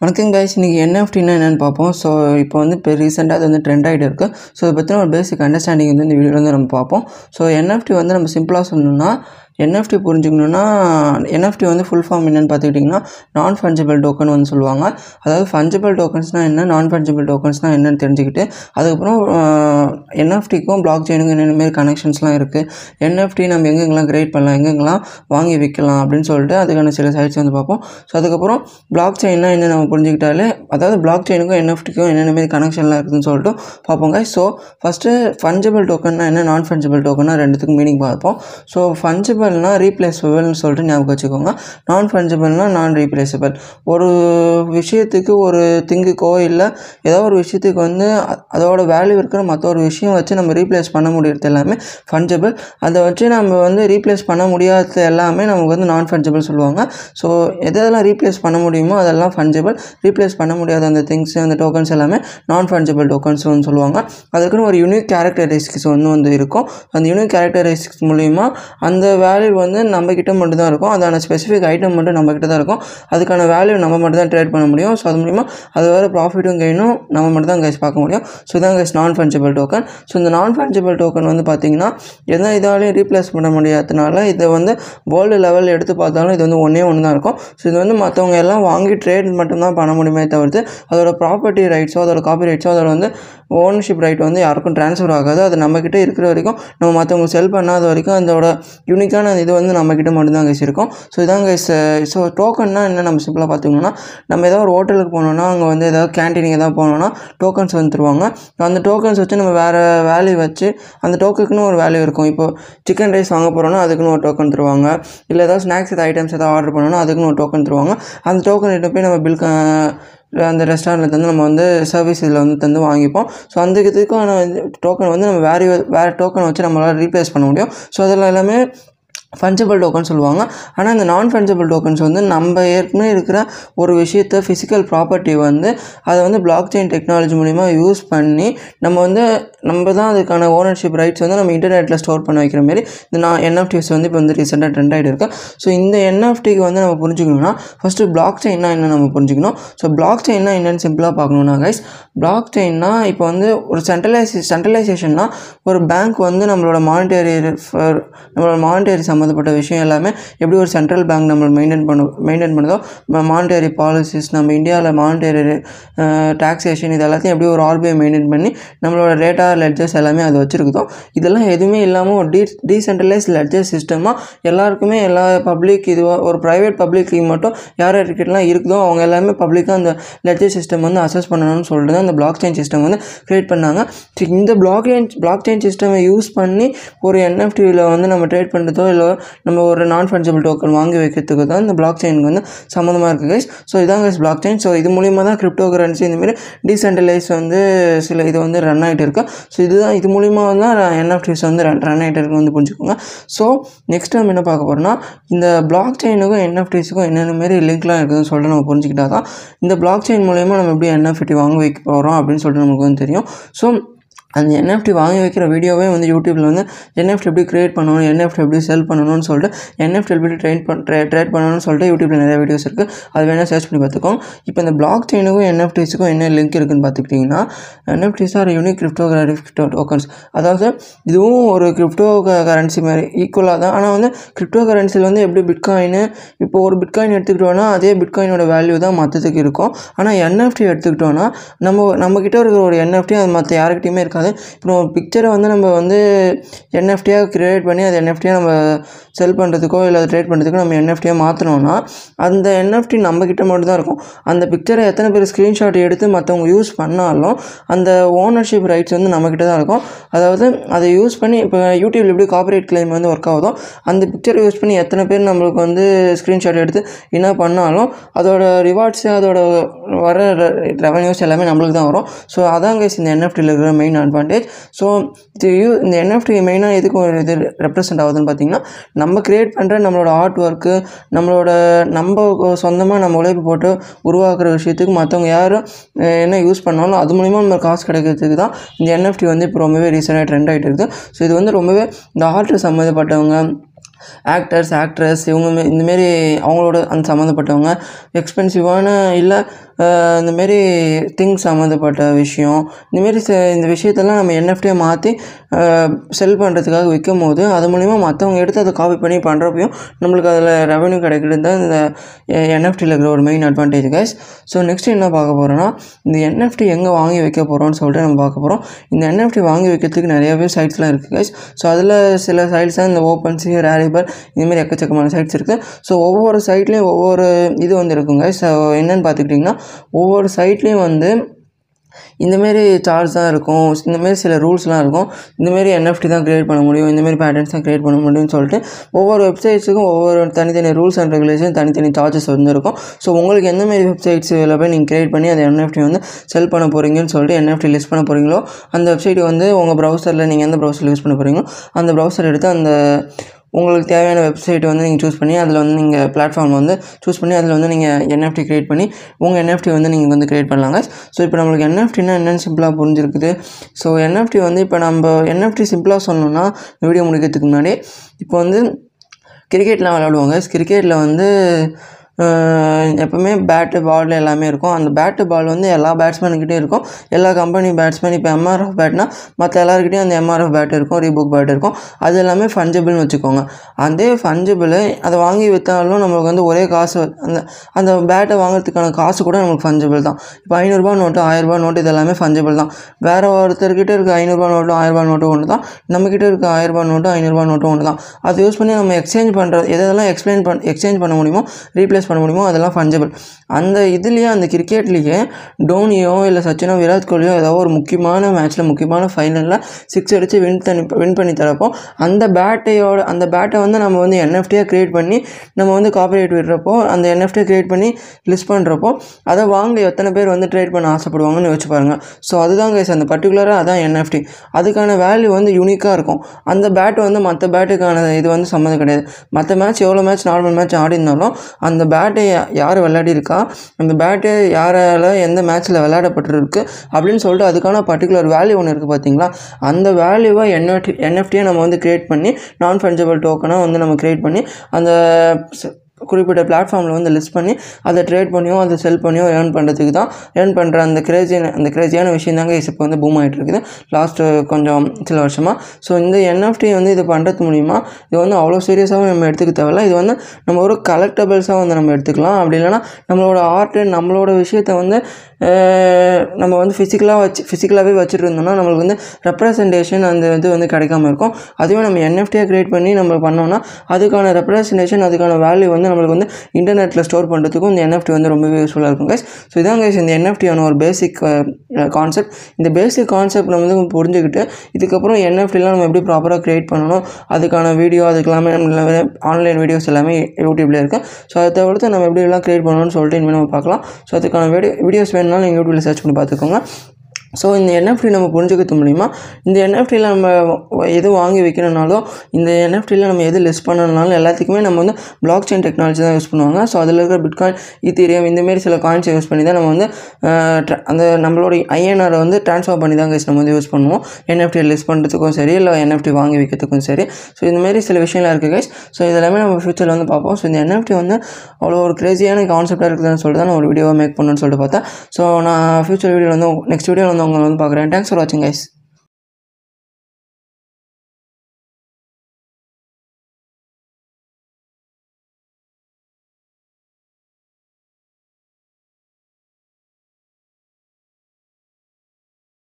வணக்கம் கைஸ் இன்றைக்கி என்எஃப்டினா என்னென்னு பார்ப்போம். ஸோ இப்போ வந்து இப்போ ரீசெண்டாக அது வந்து ட்ரெண்ட் ஆகிட்டு இருக்குது ஸோ இதை பற்றின ஒரு பேசிக் அண்டர்ஸ்டாண்டிங் வந்து இந்த வீடியோவில் வந்து நம்ம பார்ப்போம். ஸோ என்எஃப்டி வந்து நம்ம சிம்பிளாக சொல்லணும்னா என்எஃப்டி புரிஞ்சுக்கணுன்னா என்எஃப்டி வந்து ஃபுல் ஃபார்ம் என்னென்னு பார்த்துக்கிட்டிங்கன்னா நான் ஃபஞ்சபிள் டோக்கன் வந்து சொல்லுவாங்க. அதாவது ஃபஞ்சபிள் டோக்கன்ஸ்னால் என்ன நான் ஃபஞ்சபிள் டோக்கன்ஸ்னால் என்னென்னு தெரிஞ்சுக்கிட்டு அதுக்கப்புறம் என்எஃப்டிக்கும் பிளாக் செயினுக்கும் என்னென்ன மாரி கனெக்ஷன்ஸ்லாம் இருக்குது என்எஃப்டி நம்ம எங்கெங்கெல்லாம் கிரியேட் பண்ணலாம் எங்கெங்கெல்லாம் வாங்கி விற்கலாம் அப்படின்னு சொல்லிட்டு அதுக்கான சில சைட்ஸ் வந்து பார்ப்போம். ஸோ அதுக்கப்புறம் பிளாக் செயின்னா என்ன நம்ம புரிஞ்சுக்கிட்டாலே அதாவது பிளாக் செயினுக்கும் என்எஃப்டிக்கும் என்னென்ன மாரி கனெக்ஷன்லாம் இருக்குதுன்னு சொல்லிட்டு பார்ப்போங்க ஸோ ஃபஸ்ட்டு ஃபஞ்சபிள் டோக்கன்னா என்ன நான் ஃபஞ்சபிள் டோக்கன்னா ரெண்டுத்துக்கும் மீனிங் பார்ப்போம். ஸோ ஃபஞ்சபிள்னா ரீப்ளேஸபிள்னு சொல்லிட்டு ஞாபகம் வச்சுக்கோங்க. நான் ஃபஞ்சபிள்னா நான் ரீப்ளேசபிள் ஒரு விஷயத்துக்கு ஒரு திங்குக்கோ இல்லை ஏதோ ஒரு விஷயத்துக்கு வந்து அதோட வேல்யூ இருக்கிற மற்ற ஒரு விஷயம் வச்சு நம்ம ரீப்ளேஸ் பண்ண முடியறது எல்லாமே ஃபஞ்சபிள் அதை வச்சு நம்ம வந்து ரீப்ளேஸ் பண்ண முடியாதது எல்லாமே நமக்கு வந்து நான் ஃபஞ்சபிள் சொல்லுவாங்க ஸோ எதெல்லாம் ரீப்ளேஸ் பண்ண முடியுமோ அதெல்லாம் ஃபஞ்சபிள் ரீப்ளேஸ் பண்ண முடியாத அந்த திங்ஸ் அந்த டோக்கன்ஸ் எல்லாமே நான் ஃபஞ்சபிள் டோக்கன்ஸ் வந்து சொல்லுவாங்க. அதுக்குன்னு ஒரு யூனிக் கேரக்டரிஸ்டிக்ஸ் ஒன்று வந்து இருக்கும். அந்த யூனிக் கேரக்டரிஸ்டிக்ஸ் மூலிமா அந்த வேல்யூ வந்து நம்மக்கிட்ட மட்டும் தான் இருக்கும். அதான ஸ்பெசிஃபிக் ஐட்டம் மட்டும் நம்மக்கிட்ட தான் இருக்கும். அதுக்கான வேல்யூ நம்ம மட்டும் தான் ட்ரேட் பண்ண முடியும். ஸோ அது மூலிமா அது வேறு ப்ராஃபிட்டும் கெயினும் நம்ம மட்டும் தான் கைஸ் பார்க்க முடியும். ஸோ இதான் guys non fungible token so இந்த நான் ஃபஞ்சபிள் டோக்கன் வந்து பார்த்தீங்கன்னா எந்த இதாலையும் ரீப்ளேஸ் பண்ண முடியாததுனால இதை வந்து வேர்ல்டு லெவல் எடுத்து பார்த்தாலும் இது வந்து ஒன்றே ஒன்று தான் இருக்கும். ஸோ இது வந்து மற்றவங்க எல்லாம் வாங்கி ட்ரேட் மட்டும்தான் பண்ண முடியுமே தவிர்த்து அதோட ப்ராப்பர்ட்டி ரைட்ஸோ அதோட காப்பி ரைட்ஸோ அதோட வந்து ஓனர்ஷிப் ரைட் வந்து யாருக்கும் ட்ரான்ஸ்ஃபர் ஆகாது. அது நம்மக்கிட்ட இருக்கிற வரைக்கும் நம்ம மற்றவங்க செல் பண்ணாத வரைக்கும் அதோட யூனிக்கான இது வந்து நம்மக்கிட்ட மட்டும்தான் கைஸ் இருக்கும். ஸோ இதான் கைஸ் ஸோ டோக்கன்னா என்ன நம்ம சிம்பிளாக பார்த்தீங்கன்னா நம்ம ஏதாவது ஒரு ஹோட்டலுக்கு போனோம்னா அங்கே வந்து ஏதாவது கேன்டீனுக்கு ஏதாவது போனோம்னா டோக்கன்ஸ் வந்து தருவாங்க அந்த டோக்கன்ஸ் வச்சு நம்ம வேறு வேல்யூ வச்சு அந்த டோக்கனுக்குன்னு ஒரு வேல்யூ இருக்கும். இப்போ சிக்கன் ரைஸ் வாங்க போகிறோன்னா அதுக்குன்னு ஒரு டோக்கன் தருவாங்க. இல்லை ஏதாவது ஸ்நாக்ஸ் ஏதாவது ஐட்டம்ஸ் ஏதாவது ஆர்டர் பண்ணோன்னா அதுக்குன்னு ஒரு டோக்கன் தருவாங்க. அந்த டோக்கன் எடுத்து போய் நம்ம பில் அந்த ரெஸ்டாரண்ட்டில் தந்து நம்ம வந்து சர்வீஸ் இதில் வந்து தந்து வாங்கிப்போம். ஸோ அந்த இதுக்கான டோக்கன் வந்து நம்ம வேறு வேறு டோக்கன் வச்சு நம்மளால் ரீப்ளேஸ் பண்ண முடியும். ஸோ அதில் எல்லாமே ஃபஞ்சபிள் டோக்கன் சொல்லுவாங்க. ஆனால் இந்த நான் ஃபஞ்சபிள் டோக்கன்ஸ் வந்து நம்ம ஏற்கனவே இருக்கிற ஒரு விஷயத்த ஃபிசிக்கல் ப்ராப்பர்ட்டி வந்து அதை வந்து பிளாக் செயின் டெக்னாலஜி மூலிமா யூஸ் பண்ணி நம்ம வந்து நம்ம தான் அதுக்கான ஓனர்ஷிப் ரைட்ஸ் வந்து நம்ம இன்டர்நெட்டில் ஸ்டோர் பண்ண வைக்கிற மாதிரி இந்த நான் என்எஃப்டிஸ் வந்து இப்போ வந்து ரீசெண்டாக ட்ரெண்ட் ஆகிட்டு இருக்கு. ஸோ இந்த என்எஃப்டிக்கு வந்து நம்ம புரிஞ்சுக்கணும்னா ஃபஸ்ட்டு பிளாக் செயின்னா என்ன நம்ம புரிஞ்சுக்கணும். ஸோ பிளாக் செயின்னா என்னென்னு சிம்பிளாக பார்க்கணும்னா கைஸ் பிளாக் செயின்னா இப்போ வந்து ஒரு சென்ட்ரலைசே சென்ட்ரலைசேஷன்னா ஒரு பேங்க் வந்து நம்மளோட மானிட்டரி நம்மளோட மானிட்டரி சம்மந்தப்பட்ட விஷயம் எல்லாமே எப்படி ஒரு சென்ட்ரல் பேங்க் நம்ம மெயின்டைன் பண்ண மெயின்டைன் பண்ணுதோ மானிட்டரி பாலிசிஸ் நம்ம இந்தியாவில் மானிட்டரி டேக்ஸேஷன் இது எல்லாத்தையும் எப்படி ஒரு ஆர்பிஐ மெயின்டைன் பண்ணி நம்மளோட டேட்டா லெட்ஜர்ஸ் எல்லாமே அது வச்சுருக்குதோ இதெல்லாம் எதுவுமே இல்லாமல் ஒரு டீ டீசென்ட்ரலைஸ் லெட்ஜர் சிஸ்டமாக எல்லாருக்குமே எல்லா பப்ளிக் இதுவாக ஒரு ப்ரைவேட் பப்ளிக்கு மட்டும் யார் யார்கிட்டலாம் இருக்குதோ அவங்க எல்லாமே பப்ளிக்காக அந்த லெட்ஜர் சிஸ்டம் வந்து அசஸ் பண்ணணும்னு சொல்லிட்டு தான் அந்த பிளாக் செயின் சிஸ்டம் வந்து க்ரியேட் பண்ணாங்க. இந்த பிளாக் செயின் பிளாக் செயின் சிஸ்டமை யூஸ் பண்ணி ஒரு என்எஃப்டியில் வந்து நம்ம ட்ரேட் பண்ணுறதோ இல்லை நம்ம ஒரு நான் ஃபஞ்சபிள் டோக்கன் வாங்கி வைக்கிறதுக்கு தான் இந்த பிளாக் செயினுக்கு வந்து சம்மந்தமாக இருக்குது கைஸ் ஸோ இதான் கைஸ் பிளாக் செயின் ஸோ இது மூலிமா தான் கிரிப்டோ கரன்சி இந்தமாரி டீசென்ட்ரலைஸ் வந்து சில இது வந்து ரன் ஆகிட்டு இருக்குது ஸோ இதுதான் இது மூலிமா தான் என்எஃப்டிஸ் வந்து ரன் ரன் ஆகிட்டு வந்து புரிஞ்சுக்கோங்க. ஸோ நெக்ஸ்ட் நம்ம என்ன பார்க்க போகிறோம்னா இந்த பிளாக் செயினுக்கும் என்எஃப்டிஸுக்கும் என்னென்ன மாரி லிங்க்லாம் இருக்குதுன்னு சொல்லிட்டு நம்ம புரிஞ்சுக்கிட்டா தான் இந்த பிளாக் செயின் மூலயமா நம்ம எப்படி என்எஃப்டி வாங்க வைக்க போகிறோம் அப்படின்னு சொல்லிட்டு நமக்கு வந்து தெரியும். ஸோ அந்த என்எஃப்டி வாங்கி வைக்கிற வீடியோவே வந்து யூடியூப்பில் வந்து என்எஃப்டி எப்படி க்ரியேட் பண்ணணும் என்எஃப்டி எப்படி செல் பண்ணணும்னு சொல்லிட்டு என்எஃப்டி எப்படி ட்ரெயின் பண் ட்ரேட் பண்ணணும்னு சொல்லிட்டு யூடியூப்பில் நிறைய வீடியோஸ் இருக்குது அது வேணால் சர்ச் பண்ணி பார்த்துக்கோம் இப்போ இந்த பிளாக் செயினுக்கும் என்எஃப்டிஸுக்கும் என்ன லிங்க் இருக்குன்னு பார்த்துக்கிட்டிங்கன்னா NFTs are unique crypto crypto tokens அதாவது இதுவும் ஒரு கிரிப்டோ கரன்சி மாதிரி ஈக்குவலாக தான். ஆனால் வந்து கிரிப்டோ கரன்சியில் வந்து எப்படி பிட்காயின் இப்போ ஒரு பிட்காயின் எடுத்துக்கிட்டோன்னா அதே பிட்காயினோட வேல்யூ தான் மற்றதுக்கு இருக்கும். ஆனால் என்எஃப்டி எடுத்துக்கிட்டோன்னா நம்ம நம்மக்கிட்ட இருக்கிற ஒரு என்எஃப்டி அது மற்ற யாருக்கிட்டையுமே இருக்காது. இப்போ ஒரு பிக்சரை வந்து நம்ம வந்து என்எஃப்டியாக க்ரியேட் பண்ணி அது என்எஃப்டியாக நம்ம செல் பண்ணுறதுக்கோ இல்லை அதை ட்ரேட் பண்ணுறதுக்கோ நம்ம என்எஃப்டியாக மாற்றினோன்னா அந்த என்எஃப்டி நம்மக்கிட்ட மட்டும் தான் இருக்கும். அந்த பிக்சரை எத்தனை பேர் ஸ்க்ரீன்ஷாட் எடுத்து மற்றவங்க யூஸ் பண்ணாலும் அந்த ஓனர்ஷிப் ரைட்ஸ் வந்து நம்மக்கிட்ட தான் இருக்கும். அதாவது அதை யூஸ் பண்ணி இப்போ யூடியூப்ல எப்படி காப்பரேட் கிளைம் வந்து ஒர்க் ஆகுதோ அந்த பிக்சரை யூஸ் பண்ணி எத்தனை பேர் நம்மளுக்கு வந்து ஸ்க்ரீன்ஷாட் எடுத்து என்ன பண்ணாலும் அதோட ரிவார்ட்ஸு அதோட வர ரெவன்யூஸ் எல்லாமே நம்மளுக்கு தான் வரும். ஸோ அதான் கைஸ் இந்த என்எஃப்டியில் இருக்கிற மெயின் அட்வான்டேஜ் ஸோ இது யூ இந்த என்எஃப்டி மெயினாக எதுக்கு ஒரு இது ரெப்ரசென்ட் ஆகுதுன்னு பார்த்தீங்கன்னா நம்ம க்ரியேட் பண்ணுற நம்மளோட ஆர்ட் ஒர்க்கு நம்மளோட நம்ம சொந்தமாக நம்ம உழைப்பு போட்டு உருவாக்குற விஷயத்துக்கு மற்றவங்க யாரும் என்ன யூஸ் பண்ணாலும் அது மூலிமா நம்ம காசு கிடைக்கிறதுக்கு தான் இந்த என்எஃப்டி வந்து இப்போ ரொம்பவே ரீசெண்டாக ட்ரெண்ட் ஆகிட்டு இருக்குது. ஸோ இது வந்து ரொம்பவே இந்த ஆர்ட் சம்மந்தப்பட்டவங்க ஆக்டர்ஸ் ஆக்ட்ரஸ் இவங்க இந்தமாரி அவங்களோட அந்த சம்மந்தப்பட்டவங்க எக்ஸ்பென்சிவான இல்லை இந்தமாரி திங்ஸ் சம்மந்தப்பட்ட விஷயம் இந்தமாரி ச இந்த விஷயத்தெல்லாம் நம்ம என்எஃப்டியை மாற்றி செல் பண்ணுறதுக்காக விற்கும் போது அது மூலிமா மற்றவங்க எடுத்து அதை காப்பி பண்ணி பண்ணுறப்பையும் நம்மளுக்கு அதில் ரெவன்யூ கிடைக்கிறது தான் இந்த என்எஃப்டியில் இருக்கிற ஒரு main advantage guys so next என்ன பார்க்க போகிறோன்னா இந்த என்எஃப்டி எங்கே வாங்கி வைக்க போகிறோம்னு சொல்லிட்டு நம்ம பார்க்க போகிறோம் இந்த என்எஃப்டி வாங்கி வைக்கிறதுக்கு நிறையவே சைட்ஸ்லாம் இருக்குது கைஸ் ஸோ அதில் சில சைட்ஸ் தான் இந்த ஓப்பன் சி ரேரிபர் இதுமாரி எக்கச்சக்கமான சைட்ஸ் இருக்குது ஸோ ஒவ்வொரு சைட்லேயும் ஒவ்வொரு இது வந்து இருக்குங்க ஸோ என்னென்னு பார்த்துக்கிட்டிங்கன்னா ஒவ்வொரு சைட்லேயும் வந்து இந்தமாரி சார்ஜ் தான் இருக்கும். இந்தமாரி சில ரூல்ஸ்லாம் இருக்கும். இந்தமாரி என்எஃப்டி தான் க்ரியேட் பண்ண முடியும். இந்தமாரி பேட்டர்ன்ஸ் தான் க்ரியேட் பண்ண முடியும்னு சொல்லிட்டு ஒவ்வொரு வெப்சைட்ஸுக்கும் ஒவ்வொரு தனித்தனி ரூல்ஸ் அண்ட் ரெகுலேஷன் தனித்தனி சார்ஜஸ் வந்து இருக்கும். ஸோ உங்களுக்கு எந்த மாதிரி வெப்சைட்ஸில் போய் நீங்கள் க்ரியேட் பண்ணி அந்த என்எஃப்டி வந்து செல் பண்ண போகிறீங்கன்னு சொல்லிட்டு என்எஃப்டி லிஸ்ட் பண்ண போகிறீங்களோ அந்த வெப்சைட் வந்து உங்கள் ப்ரௌசரில் நீங்கள் எந்த ப்ரௌசர் யூஸ் பண்ண போகிறீங்களோ அந்த ப்ரௌசர் எடுத்து அந்த உங்களுக்கு தேவையான வெப்சைட் வந்து நீங்கள் சூஸ் பண்ணி அதில் வந்து நீங்கள் பிளாட்ஃபார்ம் வந்து சூஸ் பண்ணி அதில் வந்து நீங்கள் என்எஃப்டி க்ரியேட் பண்ணி உங்கள் என்எஃப்டி வந்து நீங்கள் வந்து க்ரியேட் பண்ணலாங்க. ஸோ இப்போ நம்மளுக்கு என்எஃப்டினா என்னென்னு சிம்பிளாக புரிஞ்சிருக்குது. ஸோ என்எஃப்டி வந்து இப்போ நம்ம என்எஃப்டி சிம்பிளாக சொன்னோன்னா வீடியோ முடிக்கிறதுக்கு முன்னாடி இப்போ வந்து கிரிக்கெட்லாம் விளாடுவாங்க கிரிக்கெட்டில் வந்து எப்பவுமே பேட்டு பால் எல்லாமே இருக்கும். அந்த பேட்டு பால் வந்து எல்லா பேட்ஸ்மேனுக்கிட்டே இருக்கும். எல்லா கம்பெனி பேட்ஸ்மேன் இப்போ எம்ஆர்எஃப் பேட்னா மற்ற எல்லாருக்கிட்டையும் அந்த எம்ஆர்எஃப் பேட் இருக்கும் ரீபுக் பேட் இருக்கும். அது எல்லாமே ஃபஞ்சபிள்னு வச்சுக்கோங்க. அதே ஃபஞ்சபிள் அதை வாங்கி விற்றாலும் நம்மளுக்கு வந்து ஒரே காசு அந்த அந்த பேட்டை வாங்குறதுக்கான காசு கூட நமக்கு ஃபஞ்சபிள் தான். இப்போ ஐநூறுரூபா நோட்டு ஆயிரரூபா நோட்டு இது எல்லாமே ஃபஞ்சபிள் தான். வேறு ஒருத்தர்கிட்ட இருக்க ஐநூறுரூபா நோட்டும் ஆயிரரூபா நோட்டும் ஒன்று தான். நம்மக்கிட்ட இருக்க ஆயிரரூபா நோட்டும் ஐநூறுரூபா நோட்டும் ஒன்று தான். அதை யூஸ் பண்ணி நம்ம எக்ஸ்சேஞ்ச் பண்ணுறது எதெல்லாம் எக்ஸ்பிளைன் பண்ண எக்ஸ்சேஞ்ச் பண்ண முடியுமோ ரீப்ளேஸ் பண்ண முடியுமோ அதெல்லாம் ஃபஞ்சபிள் அந்த இதுலேயே அந்த கிரிக்கெட்லேயே டோனியோ இல்லை சச்சினோ விராட் கோலியோ ஏதோ ஒரு முக்கியமான மேட்ச்சில் முக்கியமான ஃபைனலில் சிக்ஸ் அடித்து வின் பண்ணி வின் பண்ணி தரப்போ அந்த பேட்டையோட அந்த பேட்டை வந்து நம்ம வந்து என்எஃப்டியாக க்ரியேட் பண்ணி நம்ம வந்து காப்பரேட் விடுறப்போ அந்த என்எஃப்டியை க்ரியேட் பண்ணி லிஸ்ட் பண்ணுறப்போ அதை வாங்க எத்தனை பேர் வந்து ட்ரேட் பண்ண ஆசைப்படுவாங்கன்னு யோசிச்சு பாருங்கள் ஸோ அதுதான் கைஸ் அந்த பர்டிகுலராக அதான் என்எஃப்டி அதுக்கான வேல்யூ வந்து யூனிக்காக இருக்கும். அந்த பேட் வந்து மற்ற பேட்டுக்கான இது வந்து சம்மந்தம் கிடையாது. மற்ற மேட்ச் எவ்வளோ மேட்ச் நார்மல் மேட்ச் ஆடி இருந்தாலும் அந்த பேட்டை யார் விளையாடிருக்கா அந்த பேட்டு யாரால் எந்த மேட்ச்சில் விளையாடப்பட்டிருக்கு அப்படின்னு சொல்லிட்டு அதுக்கான பர்டிகுலர் வேல்யூ ஒன்று இருக்குது பார்த்தீங்களா அந்த வேல்யூவை என்எஃப்டி என்எஃப்டியை நம்ம வந்து க்ரியேட் பண்ணி நான் ஃபஞ்சபிள் டோக்கனாக வந்து நம்ம க்ரியேட் பண்ணி அந்த குறிப்பிட்ட பிளாட்ஃபார்மில் வந்து லிஸ்ட் பண்ணி அதை ட்ரேட் பண்ணியோ அதை செல் பண்ணியோ ஏர்ன் பண்ணுறதுக்கு தான் ஏர்ன் பண்ணுற அந்த கிரேசியான அந்த கிரேசியான விஷயம் தாங்க இப்போ வந்து பூம் ஆகிட்டு இருக்குது. லாஸ்ட்டு கொஞ்சம் சில வருஷமாக ஸோ இந்த என்எஃப்டி வந்து இது பண்ணுறது மூலிமா இது வந்து அவ்வளோ சீரியஸாகவும் நம்ம எடுத்துக்க தேவையில்ல. இது வந்து நம்ம ஒரு கலெக்டபிள்ஸாக வந்து நம்ம எடுத்துக்கலாம். அப்படி இல்லைன்னா நம்மளோட ஆர்ட்டு நம்மளோட விஷயத்தை வந்து நம்ம வந்து ஃபிசிக்கலாக வச்சு ஃபிசிக்கலாகவே வச்சுட்டு இருந்தோம்னா நம்மளுக்கு வந்து ரெப்ரசன்டேஷன் அந்த இது வந்து கிடைக்காம இருக்கும். அதுவே நம்ம என்எஃப்டியாக க்ரியேட் பண்ணி நம்ம பண்ணோம்னா அதுக்கான ரெப்ரசன்டேஷன் அதுக்கான வேல்யூ வந்து நம்மளுக்கு வந்து இன்டர்நெட்டில் ஸ்டோர் பண்ணுறதுக்கும் இந்த என்எஃப்டி வந்து ரொம்பவே யூஸ்ஃபுல்லாக இருக்கும் கைஸ் ஸோ இதான் கைஸ் இந்த என்எஃப்டியான ஒரு பேசிக் கான்செப்ட் uh, இந்த பேசிக் கான்செப்ட் நம்ம வந்து புரிஞ்சுக்கிட்டு இதுக்கப்புறம் என்எஃப்டிலாம் நம்ம எப்படி ப்ராப்பராக க்ரியேட் பண்ணணும் அதுக்கான வீடியோ அதுக்கு எல்லாமே ஆன்லைன் வீடியோஸ் எல்லாமே யூடியூப்ல இருக்குது ஸோ அதை தவிர்த்து நம்ம எப்படி எல்லாம் க்ரியேட் பண்ணணும்னு சொல்லிட்டு இனிமேல் நம்ம பார்க்கலாம். ஸோ அதுக்கான வீடியோ வீடியோஸ் வேணும்னாலும் நீங்கள் யூடியூப்ல சர்ச் பண்ணி பார்த்துக்கோங்க. ஸோ இந்த என்எஃப்டி நம்ம புரிஞ்சுக்கிறது மூலிமா இந்த என்எஃப்டியில் நம்ம எது வாங்கி வைக்கணும்னாலும் இந்த என்எஃப்டியில் நம்ம எது லிஸ்ட் பண்ணணும்னாலும் எல்லாத்துக்குமே நம்ம வந்து பிளாக் செயின் டெக்னாலஜி தான் யூஸ் பண்ணுவாங்க. ஸோ அதில் இருக்கிற பிட்காயின் இத்தீரியம் இந்தமாரி சில காயின்ஸை யூஸ் பண்ணி தான் நம்ம வந்து அந்த நம்மளோட ஐஎன்ஆரை வந்து ட்ரான்ஸ்ஃபர் பண்ணி தான் கைஸ் நம்ம வந்து யூஸ் பண்ணுவோம். என்எஃப்டி லிஸ்ட் பண்ணுறதுக்கும் சரி இல்லை என்எஃப்டி வாங்கி வைக்கிறதுக்கும் சரி. ஸோ இந்தமாரி சில விஷயம்லாம் இருக்குது கைஸ் ஸோ இதெல்லாமே நம்ம ஃபியூச்சரில் வந்து பார்ப்போம். ஸோ இந்த என்எஃப்டி வந்து அவ்வளோ ஒரு க்ரேசியான கான்செப்டாக இருக்குதுன்னு சொல்லிட்டு தான் நான் ஒரு வீடியோவை மேக் பண்ணணும்னு சொல்லிட்டு பார்த்தேன். ஸோ நான் ஃபியூச்சர் வீடியோ வந்து நெக்ஸ்ட் வீடியோ வந்து உங்களை வந்து பார்க்குறேன் தேங்க்ஸ் ஃபார் வாட்சிங் கைஸ்